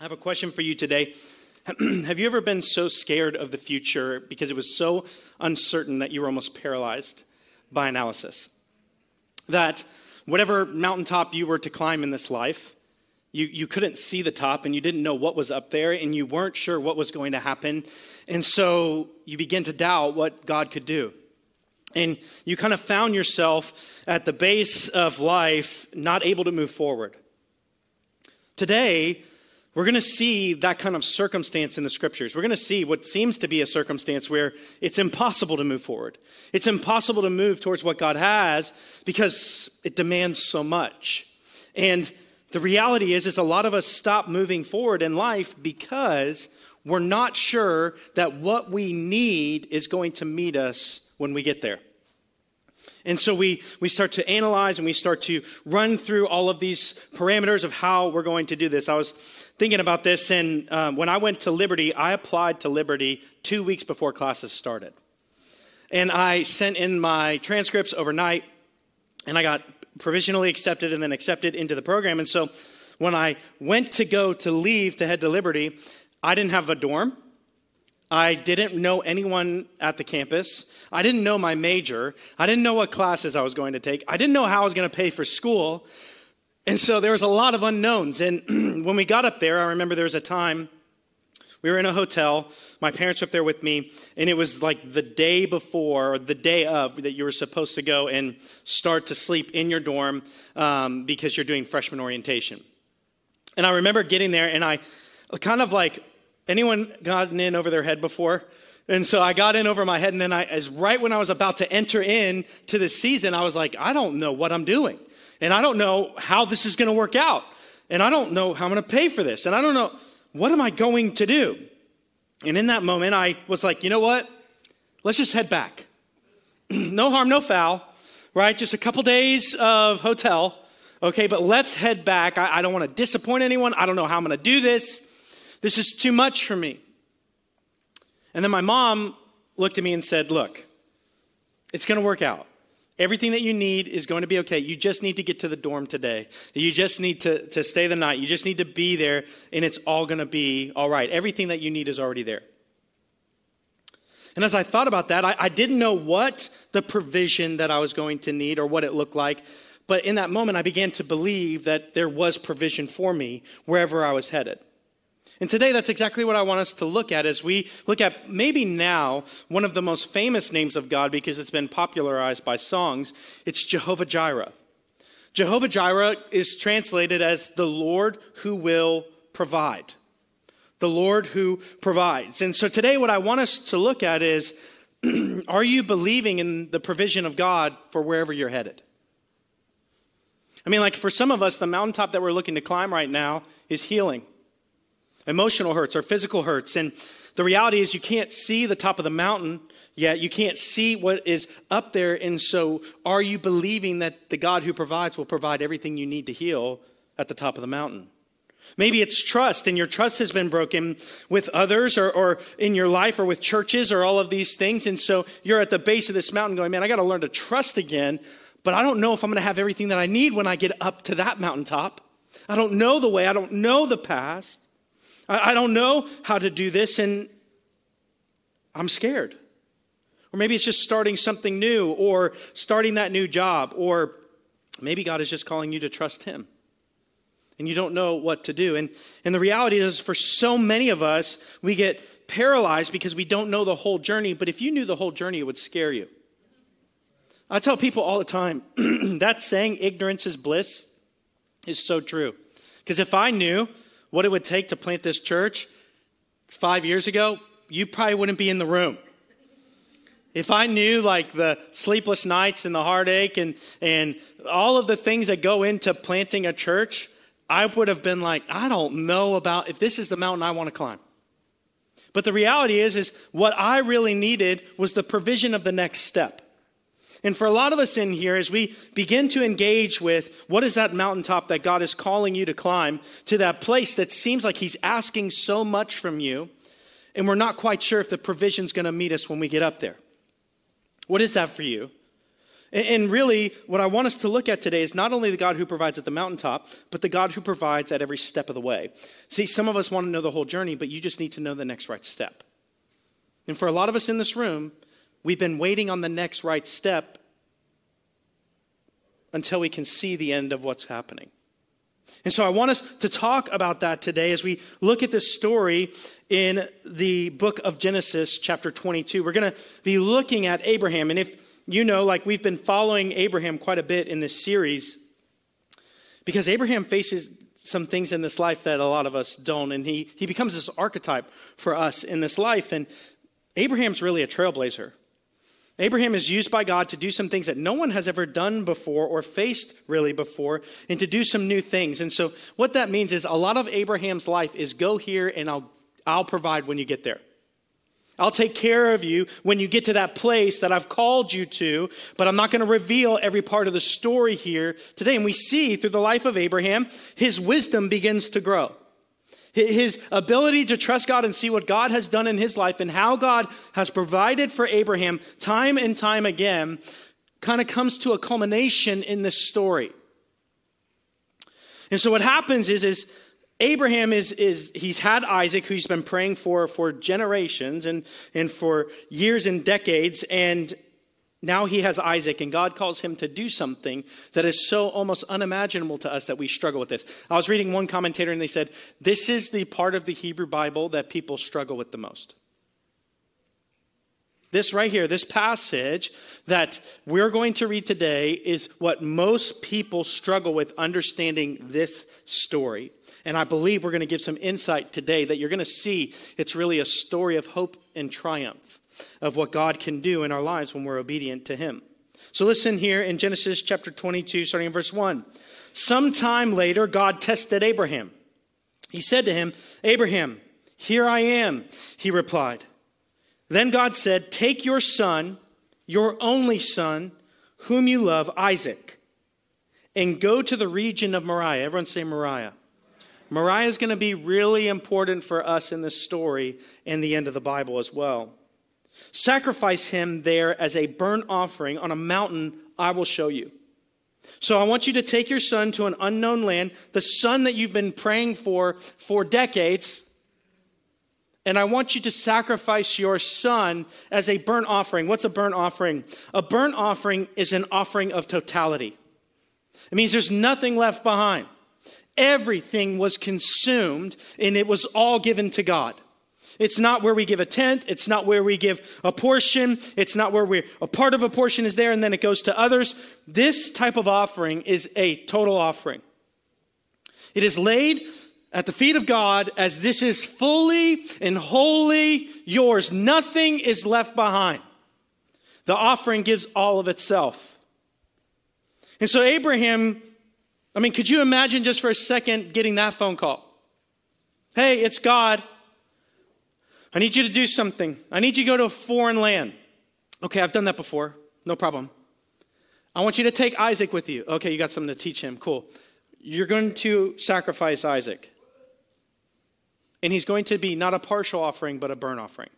I have a question for you today. have you ever been so scared of the future because it was so uncertain that you were almost paralyzed by analysis? That whatever mountaintop you were to climb in this life, you, you couldn't see the top and you didn't know what was up there and you weren't sure what was going to happen. And so you begin to doubt what God could do. And you kind of found yourself at the base of life, not able to move forward. Today, we're going to see that kind of circumstance in the scriptures. We're going to see what seems to be a circumstance where it's impossible to move forward. It's impossible to move towards what God has because it demands so much. And the reality is is a lot of us stop moving forward in life because we're not sure that what we need is going to meet us when we get there. And so we, we start to analyze and we start to run through all of these parameters of how we're going to do this. I was thinking about this, and um, when I went to Liberty, I applied to Liberty two weeks before classes started. And I sent in my transcripts overnight, and I got provisionally accepted and then accepted into the program. And so when I went to go to leave to head to Liberty, I didn't have a dorm. I didn't know anyone at the campus. I didn't know my major. I didn't know what classes I was going to take. I didn't know how I was going to pay for school. And so there was a lot of unknowns. And when we got up there, I remember there was a time we were in a hotel. My parents were up there with me, and it was like the day before, or the day of, that you were supposed to go and start to sleep in your dorm um, because you're doing freshman orientation. And I remember getting there, and I kind of like Anyone gotten in over their head before? And so I got in over my head, and then I, as right when I was about to enter in to the season, I was like, I don't know what I'm doing, and I don't know how this is going to work out, and I don't know how I'm going to pay for this, and I don't know what am I going to do. And in that moment, I was like, you know what? Let's just head back. no harm, no foul, right? Just a couple days of hotel, okay? But let's head back. I, I don't want to disappoint anyone. I don't know how I'm going to do this. This is too much for me. And then my mom looked at me and said, Look, it's going to work out. Everything that you need is going to be okay. You just need to get to the dorm today. You just need to, to stay the night. You just need to be there, and it's all going to be all right. Everything that you need is already there. And as I thought about that, I, I didn't know what the provision that I was going to need or what it looked like. But in that moment, I began to believe that there was provision for me wherever I was headed. And today, that's exactly what I want us to look at as we look at maybe now one of the most famous names of God because it's been popularized by songs. It's Jehovah Jireh. Jehovah Jireh is translated as the Lord who will provide. The Lord who provides. And so today, what I want us to look at is are you believing in the provision of God for wherever you're headed? I mean, like for some of us, the mountaintop that we're looking to climb right now is healing emotional hurts or physical hurts. And the reality is, you can't see the top of the mountain yet. You can't see what is up there. And so, are you believing that the God who provides will provide everything you need to heal at the top of the mountain? Maybe it's trust, and your trust has been broken with others or, or, in your life or with churches or all of these things. And so you're at the base of this mountain going, Man, I got to learn to trust again, but I don't know if I'm going to have everything that I need when I get up to that mountaintop. I don't know the way, I don't know the past. I, I don't know how to do this, and I'm scared. Or maybe it's just starting something new, or starting that new job, or maybe God is just calling you to trust Him. And you don't know what to do. And, and the reality is, for so many of us, we get paralyzed because we don't know the whole journey. But if you knew the whole journey, it would scare you. I tell people all the time that saying, ignorance is bliss, is so true. Because if I knew what it would take to plant this church five years ago, you probably wouldn't be in the room. If I knew like the sleepless nights and the heartache and, and all of the things that go into planting a church, I would have been like, I don't know about if this is the mountain I want to climb. But the reality is, is what I really needed was the provision of the next step. And for a lot of us in here, as we begin to engage with what is that mountaintop that God is calling you to climb, to that place that seems like He's asking so much from you, and we're not quite sure if the provision's going to meet us when we get up there. What is that for you? And really, what I want us to look at today is not only the God who provides at the mountaintop, but the God who provides at every step of the way. See, some of us want to know the whole journey, but you just need to know the next right step. And for a lot of us in this room, we've been waiting on the next right step until we can see the end of what's happening. And so I want us to talk about that today as we look at this story in the book of Genesis, chapter 22. We're going to be looking at Abraham. And if you know, like we've been following Abraham quite a bit in this series because Abraham faces some things in this life that a lot of us don't. And he, he becomes this archetype for us in this life. And Abraham's really a trailblazer. Abraham is used by God to do some things that no one has ever done before or faced really before, and to do some new things. And so, what that means is a lot of Abraham's life is go here and I'll, I'll provide when you get there. I'll take care of you when you get to that place that I've called you to, but I'm not going to reveal every part of the story here today. And we see through the life of Abraham, his wisdom begins to grow. His ability to trust God and see what God has done in his life and how God has provided for Abraham time and time again kind of comes to a culmination in this story. And so what happens is, is Abraham is, is he's had Isaac, who he's been praying for for generations and, and for years and decades, and now he has Isaac, and God calls him to do something that is so almost unimaginable to us that we struggle with this. I was reading one commentator, and they said, This is the part of the Hebrew Bible that people struggle with the most. This right here, this passage that we're going to read today, is what most people struggle with understanding this story. And I believe we're going to give some insight today that you're going to see it's really a story of hope and triumph of what God can do in our lives when we're obedient to Him. So listen here in Genesis chapter 22, starting in verse 1. Sometime later, God tested Abraham. He said to him, Abraham, here I am, he replied. Then God said, Take your son, your only son, whom you love, Isaac, and go to the region of Moriah. Everyone say Moriah. Moriah is going to be really important for us in this story and the end of the Bible as well. Sacrifice him there as a burnt offering on a mountain I will show you. So I want you to take your son to an unknown land, the son that you've been praying for for decades. And I want you to sacrifice your son as a burnt offering. What's a burnt offering? A burnt offering is an offering of totality. It means there's nothing left behind everything was consumed and it was all given to God. It's not where we give a tenth. It's not where we give a portion. It's not where we a part of a portion is there and then it goes to others. This type of offering is a total offering. It is laid at the feet of God as this is fully and wholly yours. Nothing is left behind. The offering gives all of itself. And so Abraham I mean, could you imagine just for a second getting that phone call? Hey, it's God. I need you to do something. I need you to go to a foreign land. Okay, I've done that before. No problem. I want you to take Isaac with you. Okay, you got something to teach him. Cool. You're going to sacrifice Isaac. And he's going to be not a partial offering, but a burnt offering.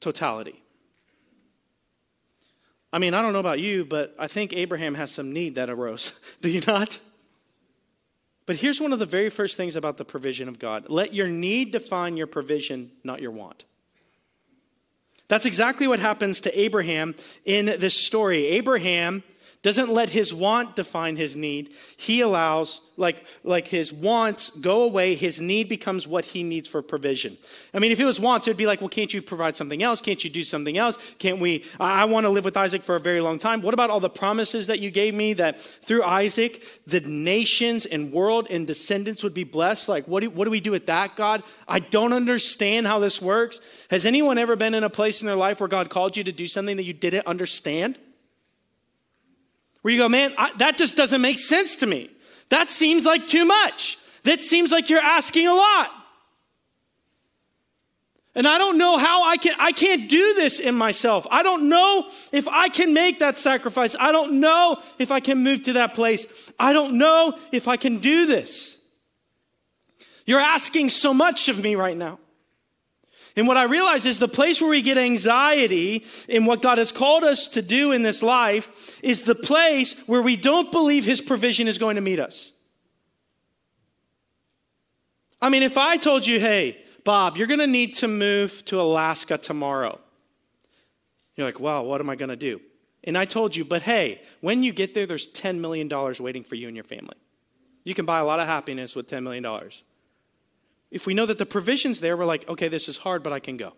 Totality. I mean, I don't know about you, but I think Abraham has some need that arose. Do you not? But here's one of the very first things about the provision of God let your need define your provision, not your want. That's exactly what happens to Abraham in this story. Abraham doesn't let his want define his need. He allows, like, like his wants go away, his need becomes what he needs for provision. I mean, if it was wants, it would be like, well, can't you provide something else? Can't you do something else? Can't we? I, I want to live with Isaac for a very long time. What about all the promises that you gave me that through Isaac, the nations and world and descendants would be blessed? Like, what do, what do we do with that, God? I don't understand how this works. Has anyone ever been in a place in their life where God called you to do something that you didn't understand? Where you go, man, I, that just doesn't make sense to me. That seems like too much. That seems like you're asking a lot. And I don't know how I can, I can't do this in myself. I don't know if I can make that sacrifice. I don't know if I can move to that place. I don't know if I can do this. You're asking so much of me right now. And what I realize is the place where we get anxiety in what God has called us to do in this life is the place where we don't believe His provision is going to meet us. I mean, if I told you, hey, Bob, you're going to need to move to Alaska tomorrow, you're like, wow, what am I going to do? And I told you, but hey, when you get there, there's $10 million waiting for you and your family. You can buy a lot of happiness with $10 million. If we know that the provision's there, we're like, okay, this is hard, but I can go.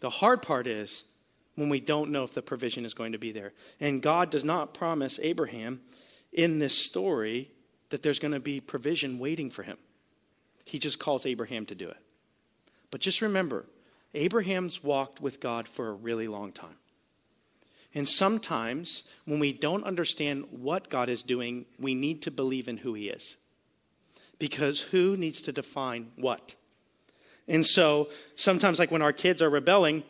The hard part is when we don't know if the provision is going to be there. And God does not promise Abraham in this story that there's going to be provision waiting for him. He just calls Abraham to do it. But just remember, Abraham's walked with God for a really long time. And sometimes when we don't understand what God is doing, we need to believe in who he is. Because who needs to define what? And so sometimes, like when our kids are rebelling,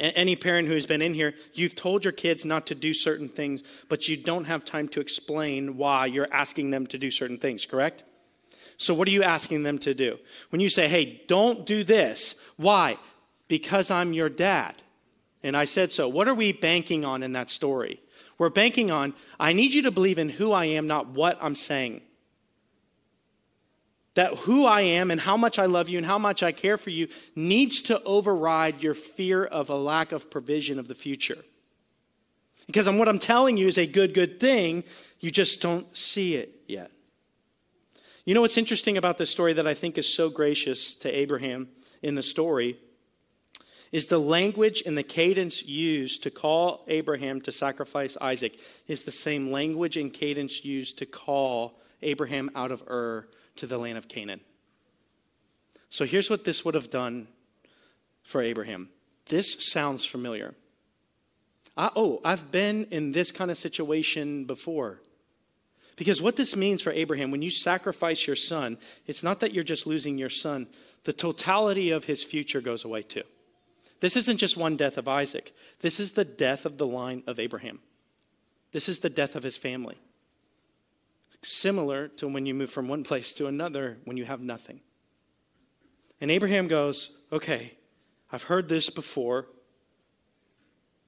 any parent who's been in here, you've told your kids not to do certain things, but you don't have time to explain why you're asking them to do certain things, correct? So, what are you asking them to do? When you say, hey, don't do this, why? Because I'm your dad. And I said so. What are we banking on in that story? We're banking on, I need you to believe in who I am, not what I'm saying that who I am and how much I love you and how much I care for you needs to override your fear of a lack of provision of the future. Because what I'm telling you is a good, good thing, you just don't see it yet. You know what's interesting about this story that I think is so gracious to Abraham in the story is the language and the cadence used to call Abraham to sacrifice Isaac is the same language and cadence used to call Abraham out of Ur to the land of Canaan. So here's what this would have done for Abraham. This sounds familiar. I, oh, I've been in this kind of situation before. Because what this means for Abraham, when you sacrifice your son, it's not that you're just losing your son, the totality of his future goes away too. This isn't just one death of Isaac, this is the death of the line of Abraham. This is the death of his family similar to when you move from one place to another when you have nothing. And Abraham goes, Okay, I've heard this before.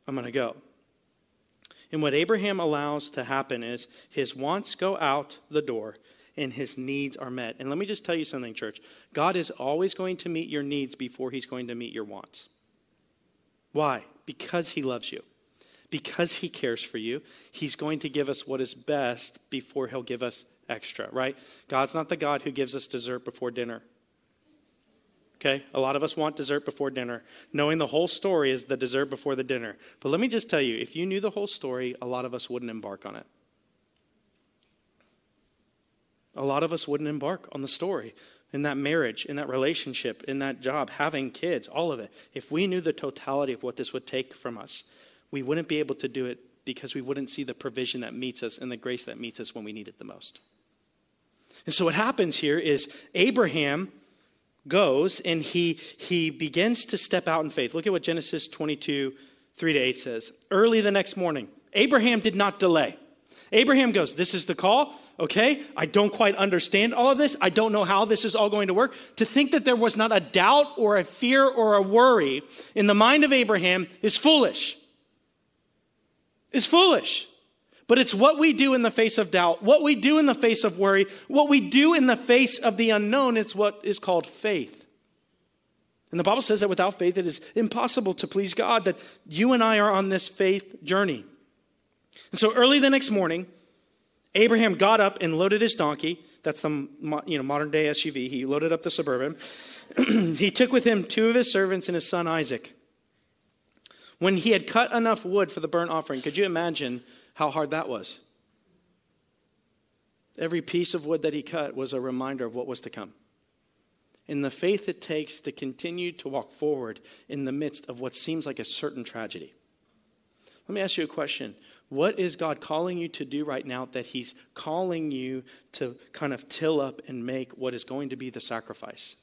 I'm going to go. And what Abraham allows to happen is his wants go out the door and his needs are met. And let me just tell you something, church. God is always going to meet your needs before he's going to meet your wants. Why? Because he loves you because he cares for you, he's going to give us what is best before he'll give us extra, right? God's not the God who gives us dessert before dinner. Okay? A lot of us want dessert before dinner. Knowing the whole story is the dessert before the dinner. But let me just tell you if you knew the whole story, a lot of us wouldn't embark on it. A lot of us wouldn't embark on the story in that marriage, in that relationship, in that job, having kids, all of it. If we knew the totality of what this would take from us, we wouldn't be able to do it because we wouldn't see the provision that meets us and the grace that meets us when we need it the most. And so what happens here is Abraham goes and he he begins to step out in faith. Look at what Genesis 22, 3 to 8 says. Early the next morning, Abraham did not delay. Abraham goes, This is the call. Okay, I don't quite understand all of this. I don't know how this is all going to work. To think that there was not a doubt or a fear or a worry in the mind of Abraham is foolish is foolish. But it's what we do in the face of doubt, what we do in the face of worry, what we do in the face of the unknown. It's what is called faith. And the Bible says that without faith, it is impossible to please God, that you and I are on this faith journey. And so early the next morning, Abraham got up and loaded his donkey. That's the you know, modern day SUV. He loaded up the Suburban. he took with him two of his servants and his son Isaac. When he had cut enough wood for the burnt offering, could you imagine how hard that was? Every piece of wood that he cut was a reminder of what was to come. In the faith it takes to continue to walk forward in the midst of what seems like a certain tragedy. Let me ask you a question. What is God calling you to do right now that He's calling you to kind of till up and make what is going to be the sacrifice?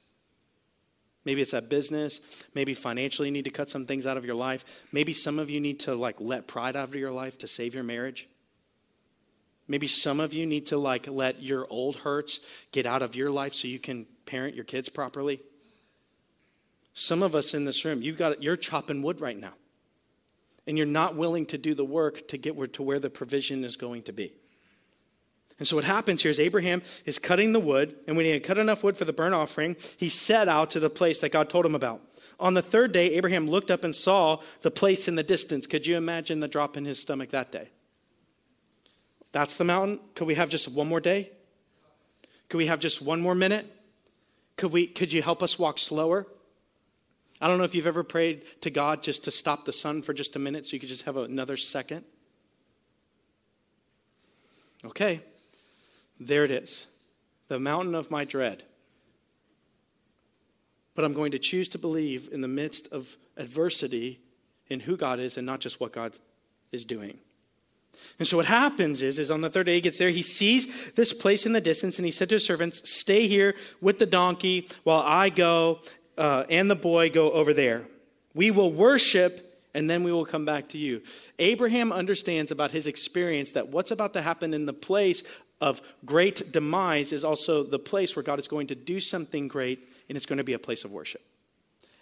Maybe it's that business. Maybe financially you need to cut some things out of your life. Maybe some of you need to like let pride out of your life to save your marriage. Maybe some of you need to like let your old hurts get out of your life so you can parent your kids properly. Some of us in this room, you've got you're chopping wood right now. And you're not willing to do the work to get to where the provision is going to be. And so what happens here is Abraham is cutting the wood, and when he had cut enough wood for the burnt offering, he set out to the place that God told him about. On the third day, Abraham looked up and saw the place in the distance. Could you imagine the drop in his stomach that day? That's the mountain. Could we have just one more day? Could we have just one more minute? Could, we, could you help us walk slower? I don't know if you've ever prayed to God just to stop the sun for just a minute so you could just have another second. Okay, there it is the mountain of my dread. But I'm going to choose to believe in the midst of adversity in who God is and not just what God is doing. And so what happens is, is on the third day he gets there, he sees this place in the distance, and he said to his servants, Stay here with the donkey while I go uh, and the boy go over there. We will worship and then we will come back to you. Abraham understands about his experience that what's about to happen in the place of great demise is also the place where God is going to do something great, and it's going to be a place of worship.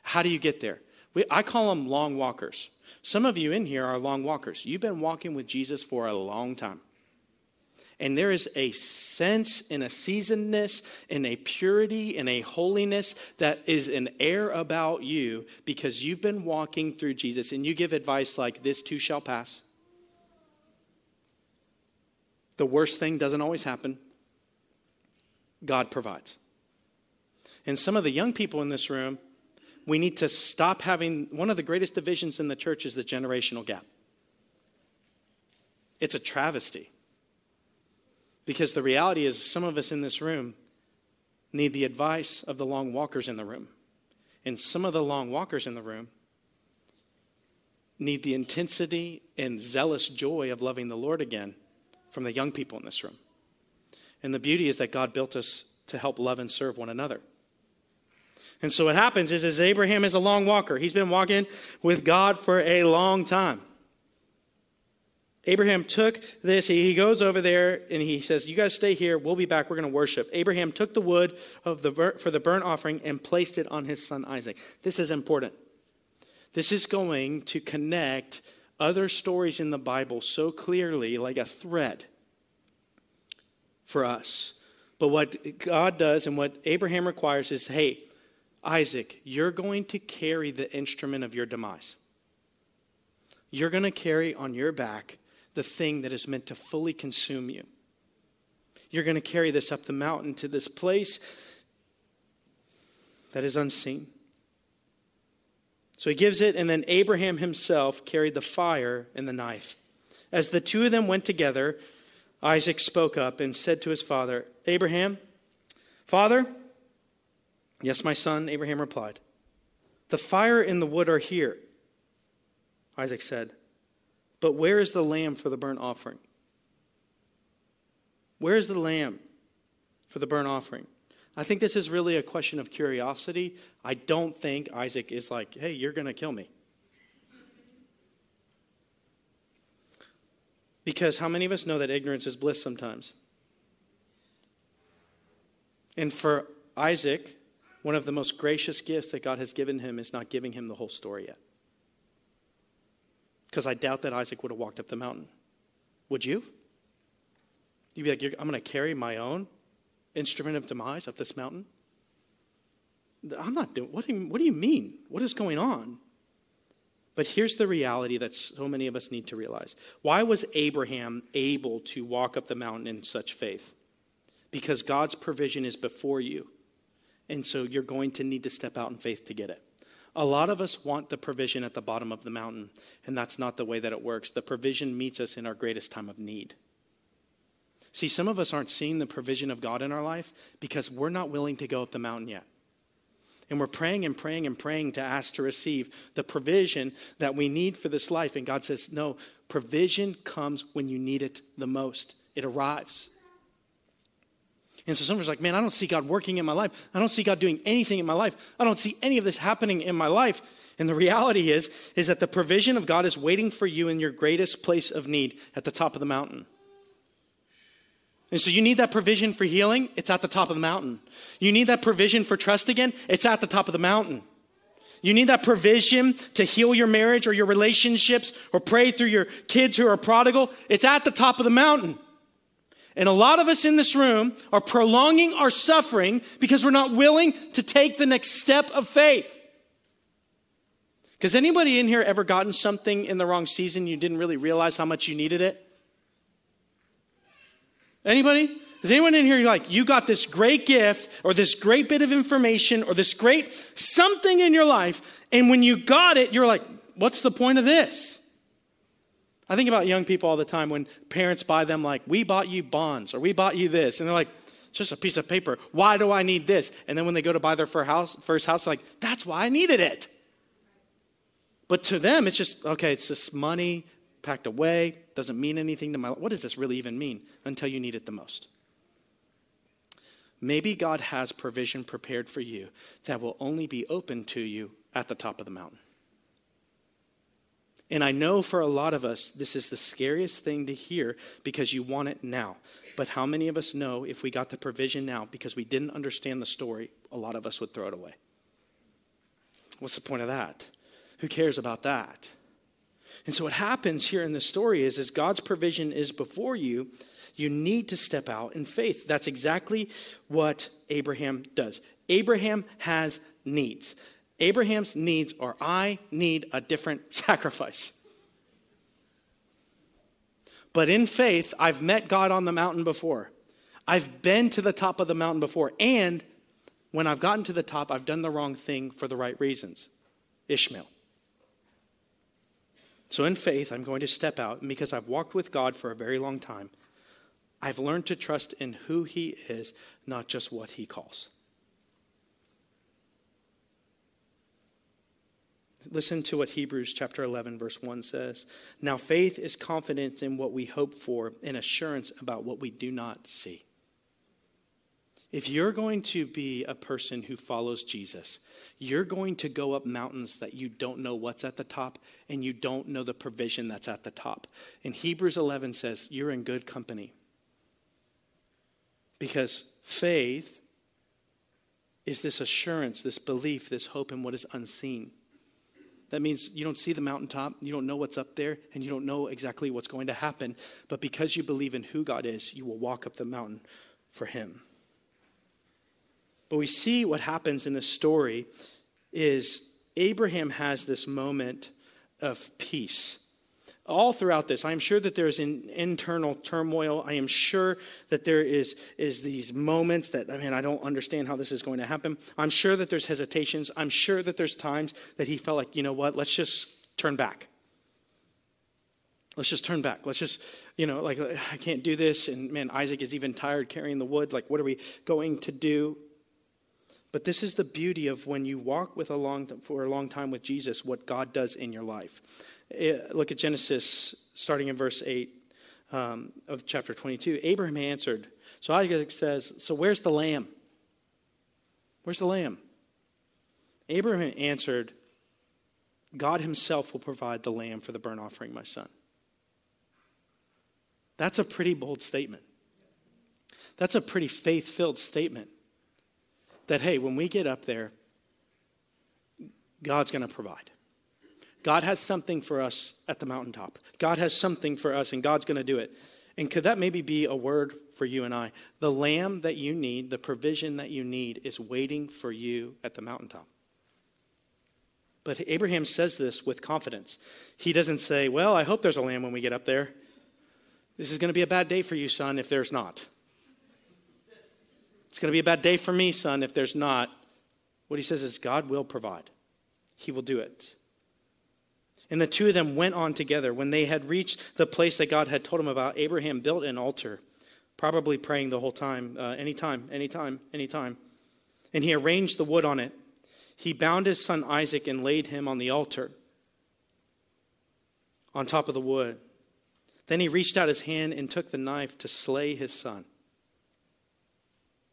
How do you get there? We, I call them long walkers. Some of you in here are long walkers. You've been walking with Jesus for a long time. And there is a sense and a seasonedness and a purity and a holiness that is an air about you because you've been walking through Jesus and you give advice like, This too shall pass. The worst thing doesn't always happen. God provides. And some of the young people in this room, we need to stop having one of the greatest divisions in the church is the generational gap. It's a travesty. Because the reality is, some of us in this room need the advice of the long walkers in the room. And some of the long walkers in the room need the intensity and zealous joy of loving the Lord again from the young people in this room. And the beauty is that God built us to help love and serve one another. And so what happens is, is Abraham is a long walker. He's been walking with God for a long time. Abraham took this, he goes over there and he says, You guys stay here, we'll be back, we're going to worship. Abraham took the wood of the, for the burnt offering and placed it on his son Isaac. This is important. This is going to connect other stories in the Bible so clearly, like a thread for us. But what God does and what Abraham requires is hey, Isaac, you're going to carry the instrument of your demise. You're going to carry on your back the thing that is meant to fully consume you. You're going to carry this up the mountain to this place that is unseen. So he gives it, and then Abraham himself carried the fire and the knife. As the two of them went together, Isaac spoke up and said to his father, Abraham, Father, Yes, my son, Abraham replied. The fire and the wood are here, Isaac said. But where is the lamb for the burnt offering? Where is the lamb for the burnt offering? I think this is really a question of curiosity. I don't think Isaac is like, hey, you're going to kill me. Because how many of us know that ignorance is bliss sometimes? And for Isaac, one of the most gracious gifts that God has given him is not giving him the whole story yet. Because I doubt that Isaac would have walked up the mountain. Would you? You'd be like, I'm going to carry my own instrument of demise up this mountain? I'm not doing, what do, you, what do you mean? What is going on? But here's the reality that so many of us need to realize. Why was Abraham able to walk up the mountain in such faith? Because God's provision is before you. And so you're going to need to step out in faith to get it. A lot of us want the provision at the bottom of the mountain, and that's not the way that it works. The provision meets us in our greatest time of need. See, some of us aren't seeing the provision of God in our life because we're not willing to go up the mountain yet. And we're praying and praying and praying to ask to receive the provision that we need for this life. And God says, no, provision comes when you need it the most, it arrives. And so someone's like, man, I don't see God working in my life. I don't see God doing anything in my life. I don't see any of this happening in my life. And the reality is, is that the provision of God is waiting for you in your greatest place of need at the top of the mountain. And so you need that provision for healing, it's at the top of the mountain. You need that provision for trust again, it's at the top of the mountain. You need that provision to heal your marriage or your relationships or pray through your kids who are prodigal. It's at the top of the mountain. And a lot of us in this room are prolonging our suffering because we're not willing to take the next step of faith. Because anybody in here ever gotten something in the wrong season you didn't really realize how much you needed it? Anybody? Is anyone in here like, you got this great gift or this great bit of information or this great something in your life, and when you got it, you're like, what's the point of this? I think about young people all the time when parents buy them, like, we bought you bonds or we bought you this. And they're like, it's just a piece of paper. Why do I need this? And then when they go to buy their first house, first house like, that's why I needed it. But to them, it's just, okay, it's just money packed away, doesn't mean anything to my life. What does this really even mean until you need it the most? Maybe God has provision prepared for you that will only be open to you at the top of the mountain. And I know for a lot of us, this is the scariest thing to hear because you want it now. But how many of us know if we got the provision now because we didn't understand the story, a lot of us would throw it away? What's the point of that? Who cares about that? And so what happens here in the story is as God's provision is before you, you need to step out in faith. That's exactly what Abraham does. Abraham has needs. Abraham's needs are I need a different sacrifice. But in faith, I've met God on the mountain before. I've been to the top of the mountain before. And when I've gotten to the top, I've done the wrong thing for the right reasons Ishmael. So, in faith, I'm going to step out. And because I've walked with God for a very long time, I've learned to trust in who He is, not just what He calls. Listen to what Hebrews chapter 11, verse 1 says. Now, faith is confidence in what we hope for and assurance about what we do not see. If you're going to be a person who follows Jesus, you're going to go up mountains that you don't know what's at the top and you don't know the provision that's at the top. And Hebrews 11 says, You're in good company. Because faith is this assurance, this belief, this hope in what is unseen. That means you don't see the mountaintop, you don't know what's up there, and you don't know exactly what's going to happen. But because you believe in who God is, you will walk up the mountain for Him. But we see what happens in this story is Abraham has this moment of peace. All throughout this, I am sure that there's an internal turmoil. I am sure that there is, is these moments that, I mean, I don't understand how this is going to happen. I'm sure that there's hesitations. I'm sure that there's times that he felt like, you know what, let's just turn back. Let's just turn back. Let's just, you know, like, I can't do this. And man, Isaac is even tired carrying the wood. Like, what are we going to do? But this is the beauty of when you walk with a long, for a long time with Jesus, what God does in your life. Eh, look at Genesis, starting in verse 8 um, of chapter 22. Abraham answered. So Isaac says, So where's the lamb? Where's the lamb? Abraham answered, God himself will provide the lamb for the burnt offering, my son. That's a pretty bold statement. That's a pretty faith filled statement that, hey, when we get up there, God's going to provide. God has something for us at the mountaintop. God has something for us, and God's going to do it. And could that maybe be a word for you and I? The lamb that you need, the provision that you need, is waiting for you at the mountaintop. But Abraham says this with confidence. He doesn't say, Well, I hope there's a lamb when we get up there. This is going to be a bad day for you, son, if there's not. It's going to be a bad day for me, son, if there's not. What he says is, God will provide, He will do it. And the two of them went on together. When they had reached the place that God had told him about, Abraham built an altar, probably praying the whole time, uh, anytime, anytime, anytime. And he arranged the wood on it. He bound his son Isaac and laid him on the altar on top of the wood. Then he reached out his hand and took the knife to slay his son.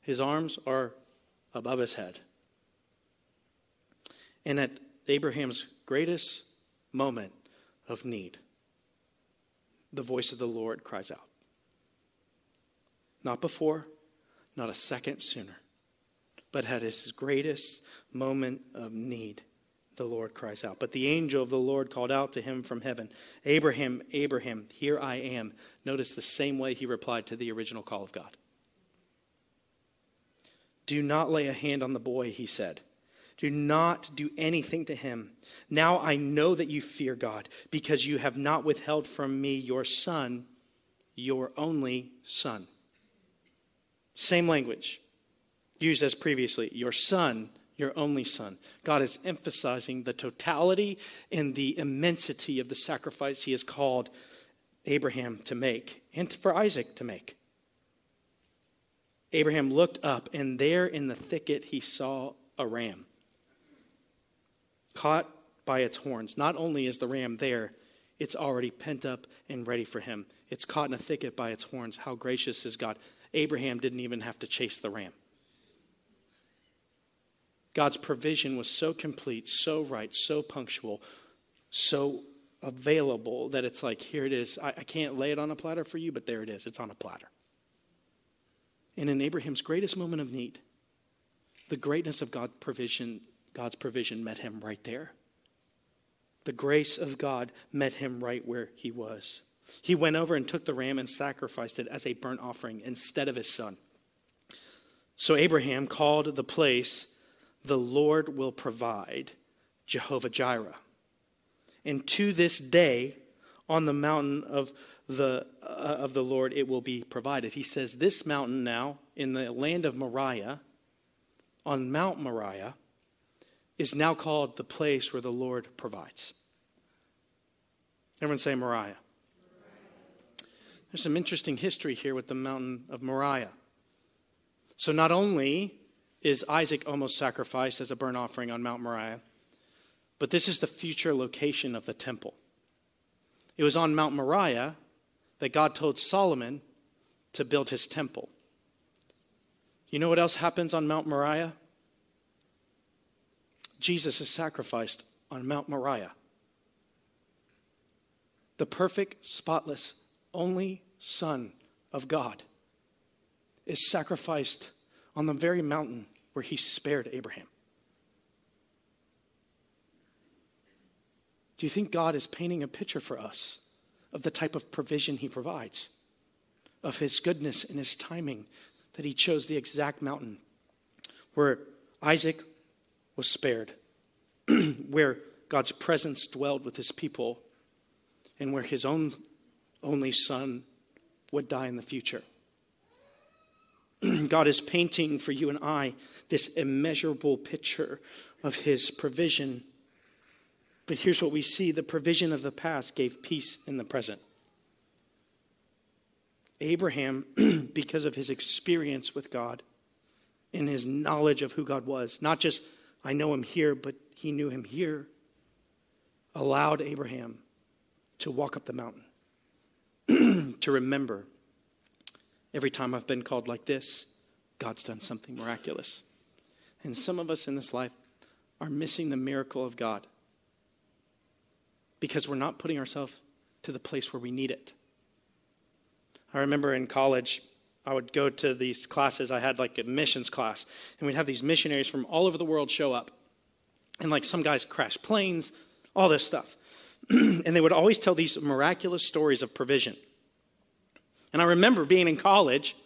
His arms are above his head. And at Abraham's greatest moment of need, the voice of the Lord cries out. Not before, not a second sooner, but at his greatest moment of need, the Lord cries out. But the angel of the Lord called out to him from heaven, Abraham, Abraham, here I am. Notice the same way he replied to the original call of God. Do not lay a hand on the boy, he said. Do not do anything to him. Now I know that you fear God, because you have not withheld from me your son, your only son. Same language used as previously, your son, your only son. God is emphasizing the totality and the immensity of the sacrifice he has called Abraham to make and for Isaac to make. Abraham looked up, and there in the thicket he saw a ram caught by its horns. Not only is the ram there, it's already pent up and ready for him. It's caught in a thicket by its horns. How gracious is God! Abraham didn't even have to chase the ram. God's provision was so complete, so right, so punctual, so available that it's like, here it is. I, I, can't lay it on a platter for you, but there it is. It's on a platter. And in Abraham's greatest moment of need, the greatness of God's provision, God's provision met him right there. The grace of God met him right where he was. He went over and took the ram and sacrificed it as a burnt offering instead of his son. So Abraham called the place the Lord will provide, Jehovah Jireh. And to this day, on the mountain of the, uh, of the Lord, it will be provided. He says, This mountain now, in the land of Moriah, on Mount Moriah, is now called the place where the Lord provides. Everyone say Moriah. There's some interesting history here with the mountain of Moriah. So, not only is Isaac almost sacrificed as a burnt offering on Mount Moriah. But this is the future location of the temple. It was on Mount Moriah that God told Solomon to build his temple. You know what else happens on Mount Moriah? Jesus is sacrificed on Mount Moriah. The perfect, spotless, only Son of God is sacrificed on the very mountain where he spared Abraham. Do you think God is painting a picture for us of the type of provision he provides, of his goodness and his timing, that he chose the exact mountain where Isaac was spared, where God's presence dwelled with his people, and where his own only son would die in the future? God is painting for you and I this immeasurable picture of his provision. But here's what we see the provision of the past gave peace in the present. Abraham, because of his experience with God and his knowledge of who God was, not just I know him here, but he knew him here, allowed Abraham to walk up the mountain, to remember Every time I've been called like this, God's done something miraculous. And some of us in this life are missing the miracle of God because we're not putting ourselves to the place where we need it. I remember in college, I would go to these classes. I had like a missions class, and we'd have these missionaries from all over the world show up. And like some guys crash planes, all this stuff. and they would always tell these miraculous stories of provision. And I remember being in college,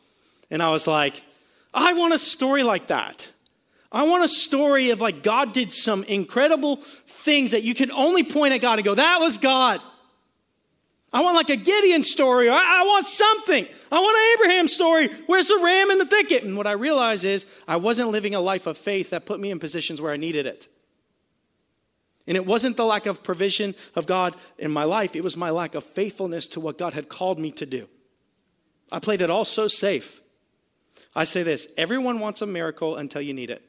and I was like, I want a story like that. I want a story of like God did some incredible things that you can only point at God and go, that was God. I want like a Gideon story. I, I want something. I want an Abraham story. Where's the ram in the thicket? And what I realize is I wasn't living a life of faith that put me in positions where I needed it. And it wasn't the lack of provision of God in my life, it was my lack of faithfulness to what God had called me to do. I played it all so safe. I say this everyone wants a miracle until you need it.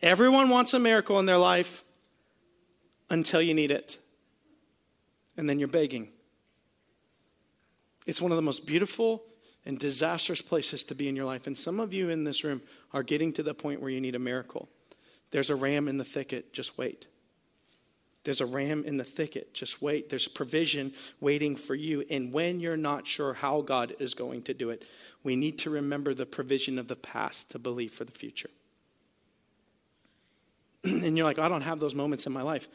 Everyone wants a miracle in their life until you need it. And then you're begging. It's one of the most beautiful and disastrous places to be in your life. And some of you in this room are getting to the point where you need a miracle. There's a ram in the thicket, just wait. There's a ram in the thicket. Just wait. There's provision waiting for you. And when you're not sure how God is going to do it, we need to remember the provision of the past to believe for the future. and you're like, oh, I don't have those moments in my life.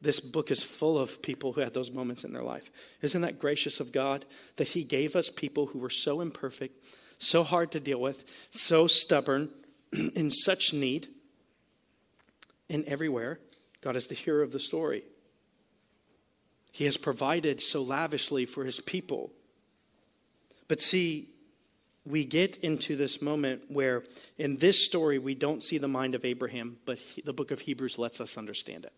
This book is full of people who had those moments in their life. Isn't that gracious of God that He gave us people who were so imperfect, so hard to deal with, so stubborn, in such need, and everywhere? God is the hero of the story. He has provided so lavishly for His people. But see, we get into this moment where in this story we don't see the mind of Abraham, but he, the book of Hebrews lets us understand it.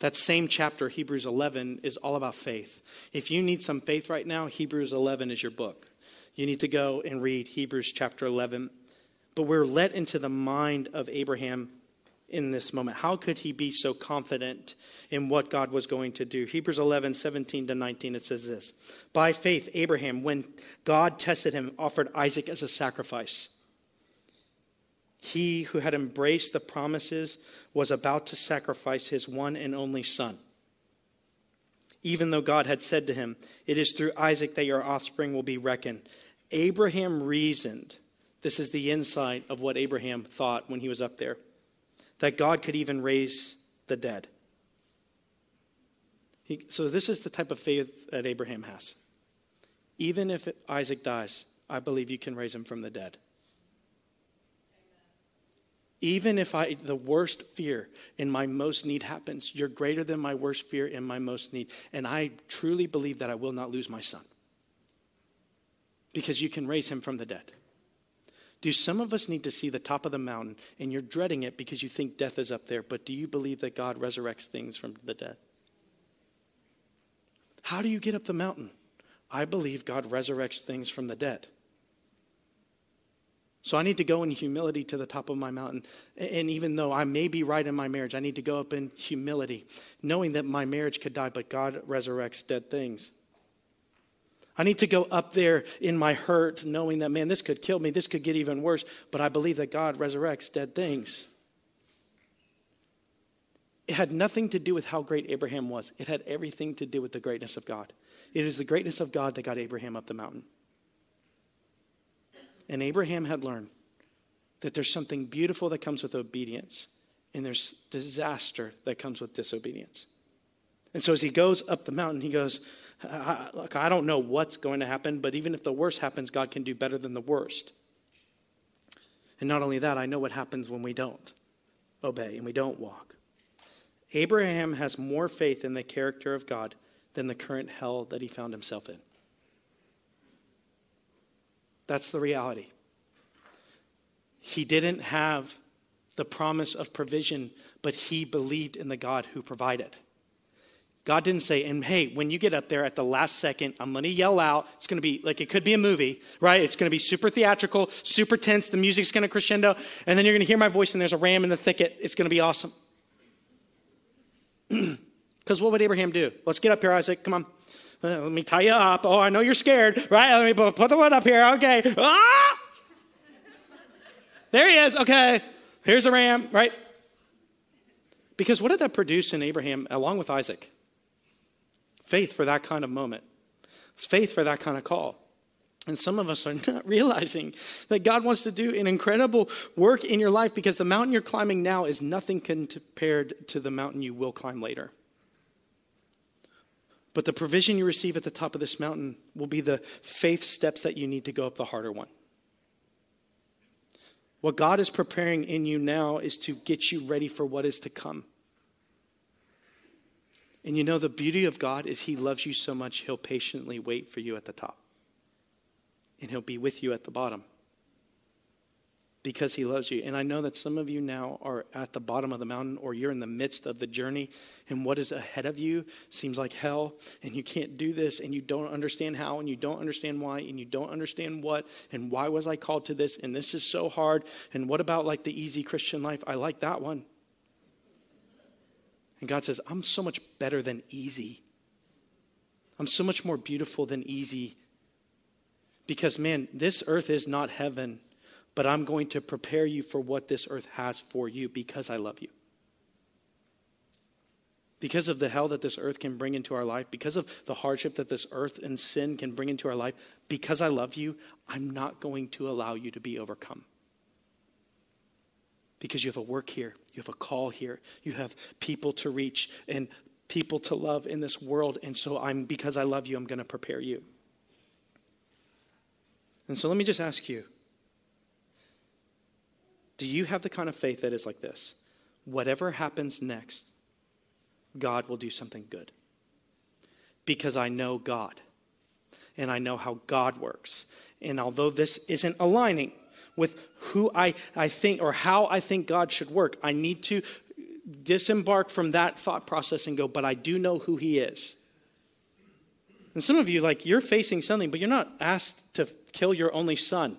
That same chapter, Hebrews 11, is all about faith. If you need some faith right now, Hebrews 11 is your book. You need to go and read Hebrews chapter 11. But we're let into the mind of Abraham in this moment. How could he be so confident in what God was going to do? Hebrews 11, 17 to 19, it says this By faith, Abraham, when God tested him, offered Isaac as a sacrifice. He who had embraced the promises was about to sacrifice his one and only son. Even though God had said to him, It is through Isaac that your offspring will be reckoned. Abraham reasoned. This is the insight of what Abraham thought when he was up there that God could even raise the dead. He, so, this is the type of faith that Abraham has. Even if Isaac dies, I believe you can raise him from the dead. Even if I, the worst fear in my most need happens, you're greater than my worst fear in my most need. And I truly believe that I will not lose my son because you can raise him from the dead. Do some of us need to see the top of the mountain and you're dreading it because you think death is up there, but do you believe that God resurrects things from the dead? How do you get up the mountain? I believe God resurrects things from the dead. So I need to go in humility to the top of my mountain. And even though I may be right in my marriage, I need to go up in humility, knowing that my marriage could die, but God resurrects dead things. I need to go up there in my hurt, knowing that, man, this could kill me, this could get even worse, but I believe that God resurrects dead things. It had nothing to do with how great Abraham was, it had everything to do with the greatness of God. It is the greatness of God that got Abraham up the mountain. And Abraham had learned that there's something beautiful that comes with obedience, and there's disaster that comes with disobedience. And so as he goes up the mountain, he goes, I, look, I don't know what's going to happen, but even if the worst happens, God can do better than the worst. And not only that, I know what happens when we don't obey and we don't walk. Abraham has more faith in the character of God than the current hell that he found himself in. That's the reality. He didn't have the promise of provision, but he believed in the God who provided. God didn't say, and hey, when you get up there at the last second, I'm going to yell out. It's going to be like it could be a movie, right? It's going to be super theatrical, super tense. The music's going to crescendo, and then you're going to hear my voice, and there's a ram in the thicket. It's going to be awesome. Because what would Abraham do? Let's get up here, Isaac. Come on. Uh, let me tie you up. Oh, I know you're scared, right? Let me put the wood up here. Okay. Ah! There he is. Okay. Here's a ram, right? Because what did that produce in Abraham along with Isaac? Faith for that kind of moment, faith for that kind of call. And some of us are not realizing that God wants to do an incredible work in your life because the mountain you're climbing now is nothing compared to the mountain you will climb later. But the provision you receive at the top of this mountain will be the faith steps that you need to go up the harder one. What God is preparing in you now is to get you ready for what is to come. And you know, the beauty of God is He loves you so much, He'll patiently wait for you at the top. And He'll be with you at the bottom because He loves you. And I know that some of you now are at the bottom of the mountain or you're in the midst of the journey, and what is ahead of you seems like hell, and you can't do this, and you don't understand how, and you don't understand why, and you don't understand what, and why was I called to this, and this is so hard, and what about like the easy Christian life? I like that one. And God says, I'm so much better than easy. I'm so much more beautiful than easy. Because, man, this earth is not heaven, but I'm going to prepare you for what this earth has for you because I love you. Because of the hell that this earth can bring into our life, because of the hardship that this earth and sin can bring into our life, because I love you, I'm not going to allow you to be overcome because you have a work here, you have a call here, you have people to reach and people to love in this world. And so I'm because I love you, I'm going to prepare you. And so let me just ask you do you have the kind of faith that is like this? Whatever happens next, God will do something good. Because I know God and I know how God works. And although this isn't aligning with who I, I think or how I think God should work, I need to disembark from that thought process and go, but I do know who He is. And some of you, like, you're facing something, but you're not asked to kill your only son.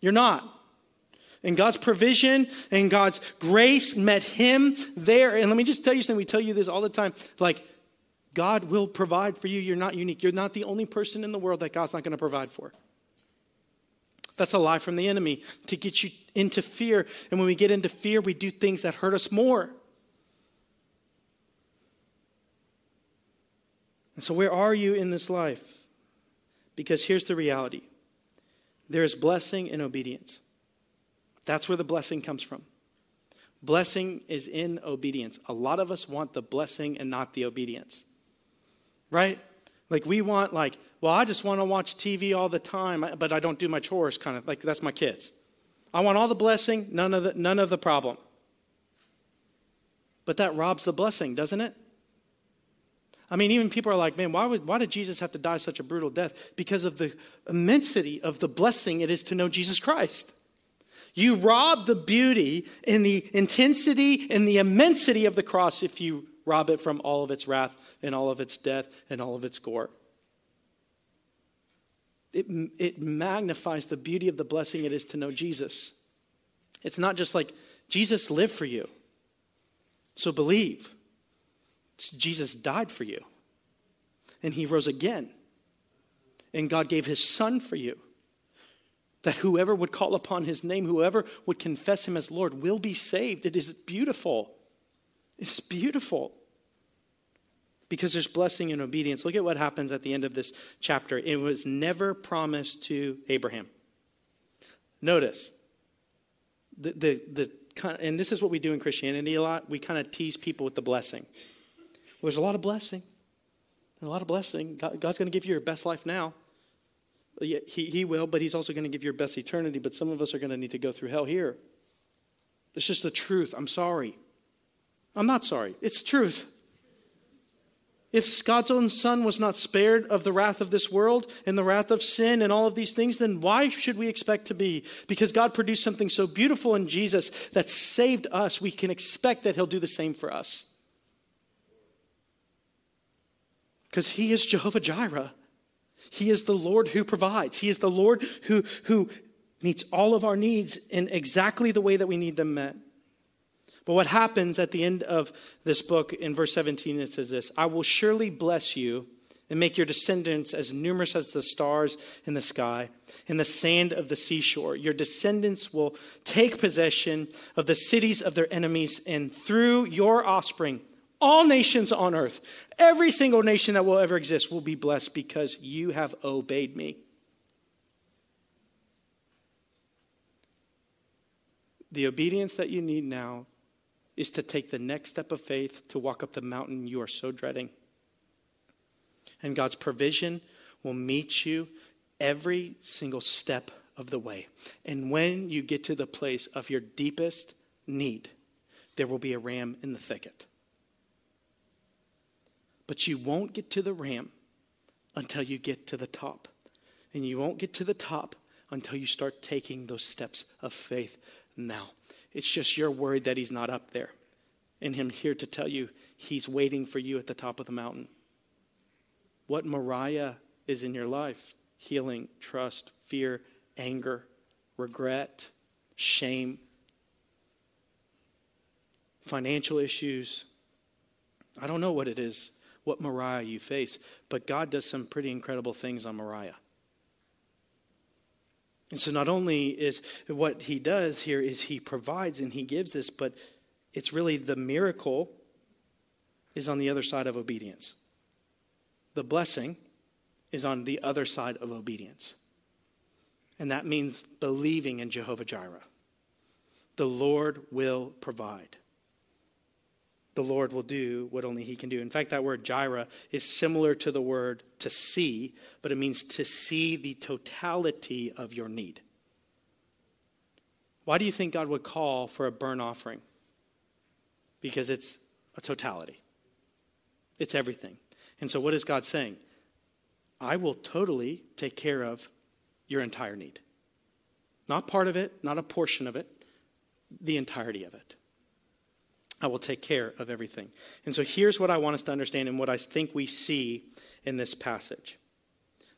You're not. And God's provision and God's grace met him there. And let me just tell you something. We tell you this all the time. Like, God will provide for you. You're not unique. You're not the only person in the world that God's not going to provide for. That's a lie from the enemy to get you into fear. And when we get into fear, we do things that hurt us more. And so, where are you in this life? Because here's the reality there is blessing in obedience. That's where the blessing comes from. Blessing is in obedience. A lot of us want the blessing and not the obedience. Right? Like we want like, well, I just want to watch TV all the time, but I don't do my chores kind of like that's my kids. I want all the blessing, none of the none of the problem. But that robs the blessing, doesn't it? I mean, even people are like, man, why, would, why did Jesus have to die such a brutal death? Because of the immensity of the blessing it is to know Jesus Christ. You rob the beauty and the intensity and the immensity of the cross if you rob it from all of its wrath and all of its death and all of its gore. It, it magnifies the beauty of the blessing it is to know Jesus. It's not just like Jesus lived for you, so believe. Jesus died for you, and he rose again, and God gave his son for you. That whoever would call upon his name, whoever would confess him as Lord, will be saved. It is beautiful. It is beautiful because there's blessing and obedience. Look at what happens at the end of this chapter. It was never promised to Abraham. Notice, the, the, the, and this is what we do in Christianity a lot. We kind of tease people with the blessing. Well, there's a lot of blessing. A lot of blessing. God, God's going to give you your best life now. He, he will, but He's also going to give you your best eternity. But some of us are going to need to go through hell here. It's just the truth. I'm sorry. I'm not sorry. It's the truth. If God's own Son was not spared of the wrath of this world and the wrath of sin and all of these things, then why should we expect to be? Because God produced something so beautiful in Jesus that saved us, we can expect that He'll do the same for us. Because He is Jehovah Jireh. He is the Lord who provides. He is the Lord who, who meets all of our needs in exactly the way that we need them met. But what happens at the end of this book in verse 17, it says this I will surely bless you and make your descendants as numerous as the stars in the sky and the sand of the seashore. Your descendants will take possession of the cities of their enemies, and through your offspring, all nations on earth, every single nation that will ever exist, will be blessed because you have obeyed me. The obedience that you need now is to take the next step of faith to walk up the mountain you are so dreading. And God's provision will meet you every single step of the way. And when you get to the place of your deepest need, there will be a ram in the thicket. But you won't get to the ram until you get to the top. And you won't get to the top until you start taking those steps of faith now. It's just you're worried that he's not up there. And him here to tell you he's waiting for you at the top of the mountain. What Moriah is in your life healing, trust, fear, anger, regret, shame, financial issues. I don't know what it is what Moriah you face, but God does some pretty incredible things on Moriah. And so, not only is what he does here is he provides and he gives this, but it's really the miracle is on the other side of obedience. The blessing is on the other side of obedience. And that means believing in Jehovah Jireh. the Lord will provide. The Lord will do what only He can do. In fact, that word Jireh is similar to the word to see, but it means to see the totality of your need. Why do you think God would call for a burnt offering? Because it's a totality, it's everything. And so, what is God saying? I will totally take care of your entire need. Not part of it, not a portion of it, the entirety of it. I will take care of everything. And so here's what I want us to understand and what I think we see in this passage.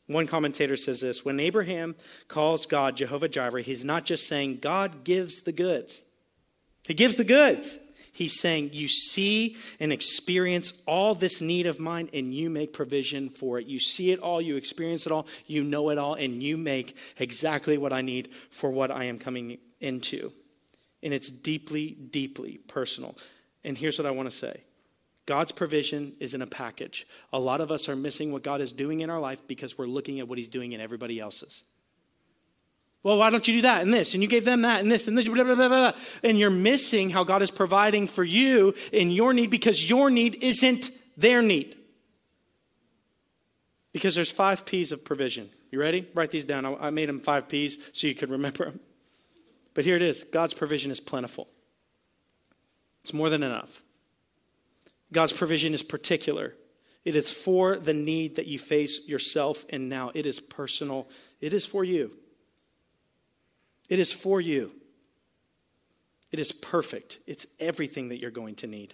One commentator says this When Abraham calls God Jehovah Jireh, he's not just saying God gives the goods, he gives the goods. He's saying, You see and experience all this need of mine, and you make provision for it. You see it all, you experience it all, you know it all, and you make exactly what I need for what I am coming into. And it's deeply, deeply personal. And here's what I want to say God's provision is in a package. A lot of us are missing what God is doing in our life because we're looking at what He's doing in everybody else's. Well, why don't you do that and this? And you gave them that and this and this, blah, blah, blah. And you're missing how God is providing for you in your need because your need isn't their need. Because there's five P's of provision. You ready? Write these down. I made them five P's so you could remember them. But here it is God's provision is plentiful, it's more than enough. God's provision is particular. It is for the need that you face yourself and now. It is personal. It is for you. It is for you. It is perfect. It's everything that you're going to need.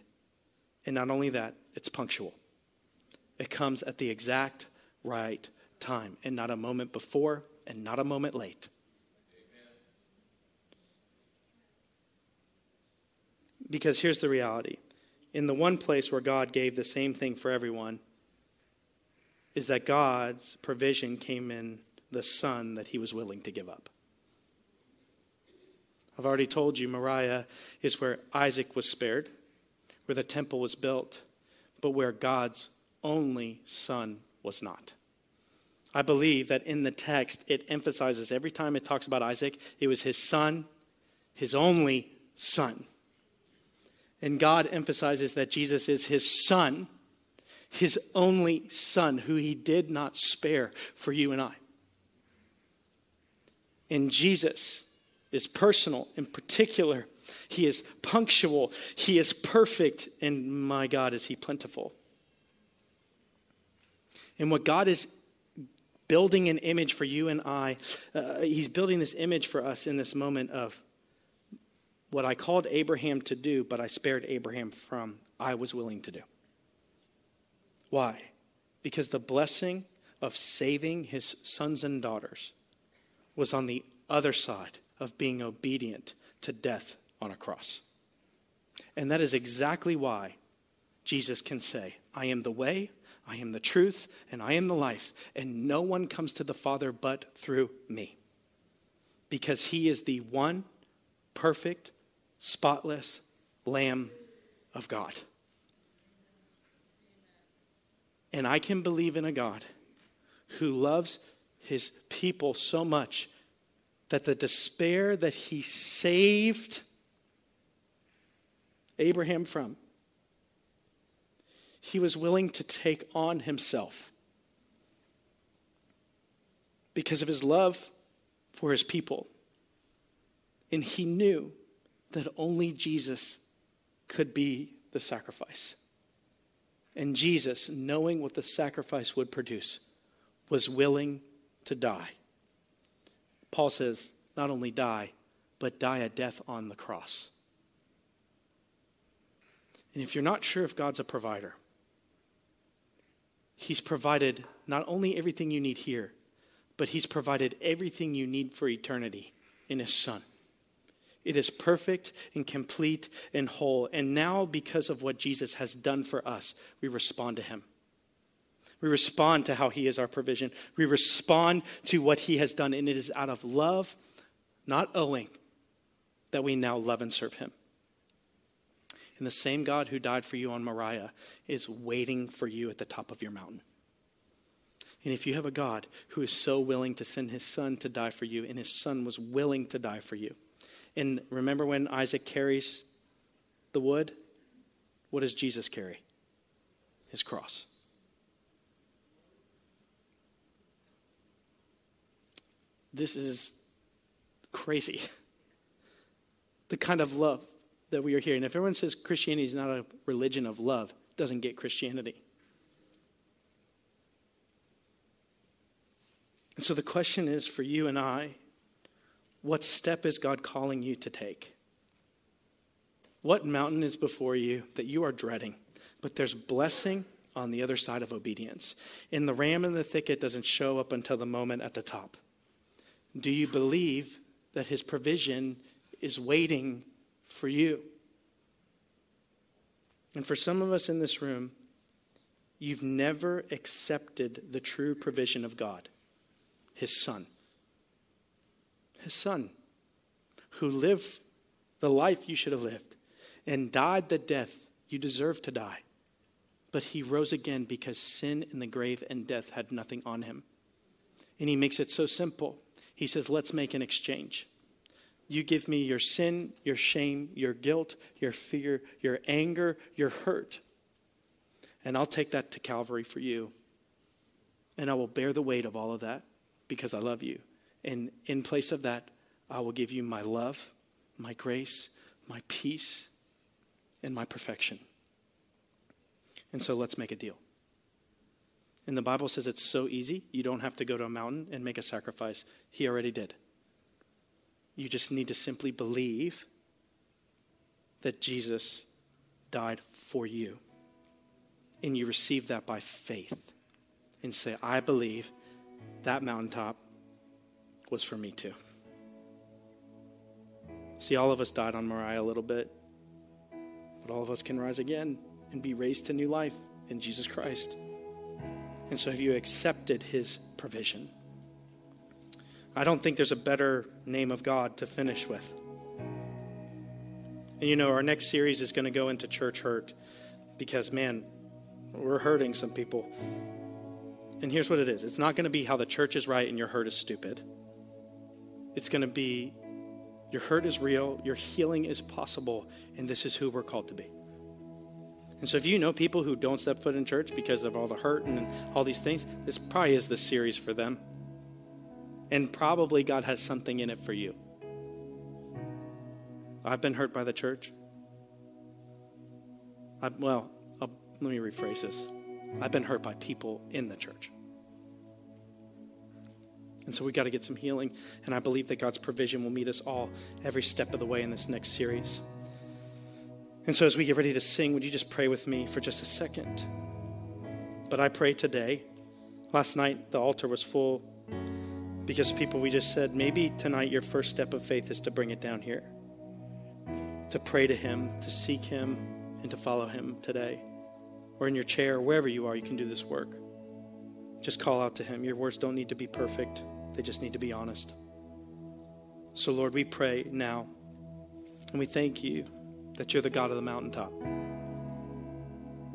And not only that, it's punctual. It comes at the exact right time and not a moment before and not a moment late. Because here's the reality in the one place where God gave the same thing for everyone, is that God's provision came in the son that he was willing to give up. I've already told you, Moriah is where Isaac was spared, where the temple was built, but where God's only son was not. I believe that in the text, it emphasizes every time it talks about Isaac, it was his son, his only son. And God emphasizes that Jesus is his son, his only son, who he did not spare for you and I. And Jesus is personal in particular. He is punctual. He is perfect. And my God, is He plentiful. And what God is building an image for you and I, uh, He's building this image for us in this moment of what I called Abraham to do, but I spared Abraham from, I was willing to do. Why? Because the blessing of saving his sons and daughters was on the other side of being obedient to death on a cross. And that is exactly why Jesus can say, I am the way, I am the truth, and I am the life, and no one comes to the Father but through me. Because he is the one perfect, spotless Lamb of God. And I can believe in a God who loves his people so much that the despair that he saved Abraham from, he was willing to take on himself because of his love for his people. And he knew that only Jesus could be the sacrifice. And Jesus, knowing what the sacrifice would produce, was willing to die. Paul says, not only die, but die a death on the cross. And if you're not sure if God's a provider, He's provided not only everything you need here, but He's provided everything you need for eternity in His Son. It is perfect and complete and whole. And now, because of what Jesus has done for us, we respond to Him. We respond to how He is our provision. We respond to what He has done, and it is out of love, not owing, that we now love and serve Him. And the same God who died for you on Moriah is waiting for you at the top of your mountain. And if you have a God who is so willing to send his son to die for you, and his son was willing to die for you, And remember when Isaac carries the wood? What does Jesus carry? His cross. This is crazy. The kind of love that we are hearing. If everyone says Christianity is not a religion of love, doesn't get Christianity. And so the question is for you and I what step is God calling you to take? What mountain is before you that you are dreading? But there's blessing on the other side of obedience. And the ram in the thicket doesn't show up until the moment at the top. Do you believe that his provision is waiting for you? And for some of us in this room, you've never accepted the true provision of God, his son. His son, who lived the life you should have lived and died the death you deserve to die. But he rose again because sin and the grave and death had nothing on him. And he makes it so simple. He says, Let's make an exchange. You give me your sin, your shame, your guilt, your fear, your anger, your hurt. And I'll take that to Calvary for you. And I will bear the weight of all of that because I love you. And in place of that, I will give you my love, my grace, my peace, and my perfection. And so let's make a deal. And the Bible says it's so easy, you don't have to go to a mountain and make a sacrifice. He already did. You just need to simply believe that Jesus died for you. And you receive that by faith and say, I believe that mountaintop was for me too. See, all of us died on Moriah a little bit, but all of us can rise again and be raised to new life in Jesus Christ. And so, have you accepted his provision? I don't think there's a better name of God to finish with. And you know, our next series is going to go into church hurt because, man, we're hurting some people. And here's what it is it's not going to be how the church is right and your hurt is stupid. It's going to be your hurt is real, your healing is possible, and this is who we're called to be. And so, if you know people who don't step foot in church because of all the hurt and all these things, this probably is the series for them. And probably God has something in it for you. I've been hurt by the church. I, well, I'll, let me rephrase this I've been hurt by people in the church. And so we got to get some healing. And I believe that God's provision will meet us all every step of the way in this next series. And so as we get ready to sing, would you just pray with me for just a second? But I pray today. Last night, the altar was full because people, we just said, maybe tonight your first step of faith is to bring it down here, to pray to Him, to seek Him, and to follow Him today. Or in your chair, wherever you are, you can do this work. Just call out to Him. Your words don't need to be perfect, they just need to be honest. So, Lord, we pray now, and we thank you that you're the God of the mountaintop.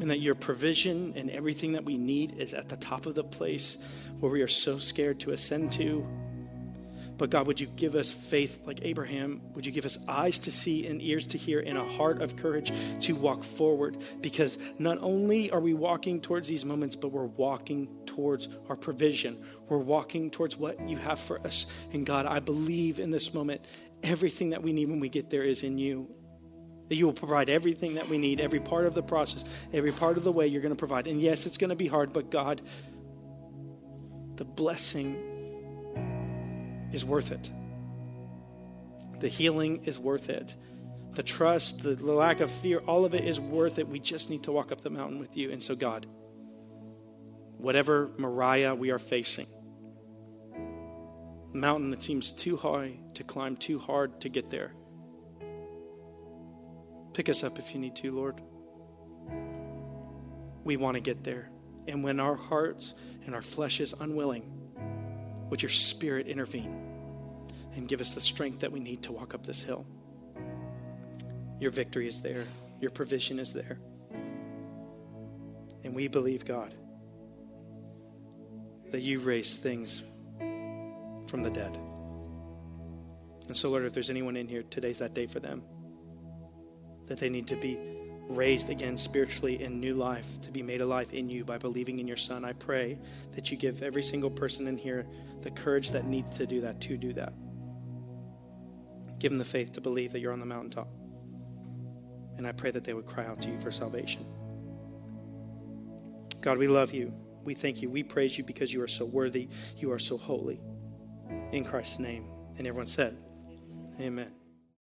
And that your provision and everything that we need is at the top of the place where we are so scared to ascend to. But God, would you give us faith like Abraham? Would you give us eyes to see and ears to hear and a heart of courage to walk forward? Because not only are we walking towards these moments, but we're walking towards our provision. We're walking towards what you have for us. And God, I believe in this moment, everything that we need when we get there is in you. That you will provide everything that we need, every part of the process, every part of the way you're going to provide. And yes, it's going to be hard, but God, the blessing is worth it. The healing is worth it. The trust, the lack of fear, all of it is worth it. We just need to walk up the mountain with you. And so, God, whatever Moriah we are facing, mountain that seems too high to climb, too hard to get there, Pick us up if you need to, Lord. We want to get there. And when our hearts and our flesh is unwilling, would your spirit intervene and give us the strength that we need to walk up this hill? Your victory is there, your provision is there. And we believe, God, that you raise things from the dead. And so, Lord, if there's anyone in here, today's that day for them. That they need to be raised again spiritually in new life, to be made alive in you by believing in your Son. I pray that you give every single person in here the courage that needs to do that, to do that. Give them the faith to believe that you're on the mountaintop. And I pray that they would cry out to you for salvation. God, we love you. We thank you. We praise you because you are so worthy. You are so holy. In Christ's name. And everyone said, Amen.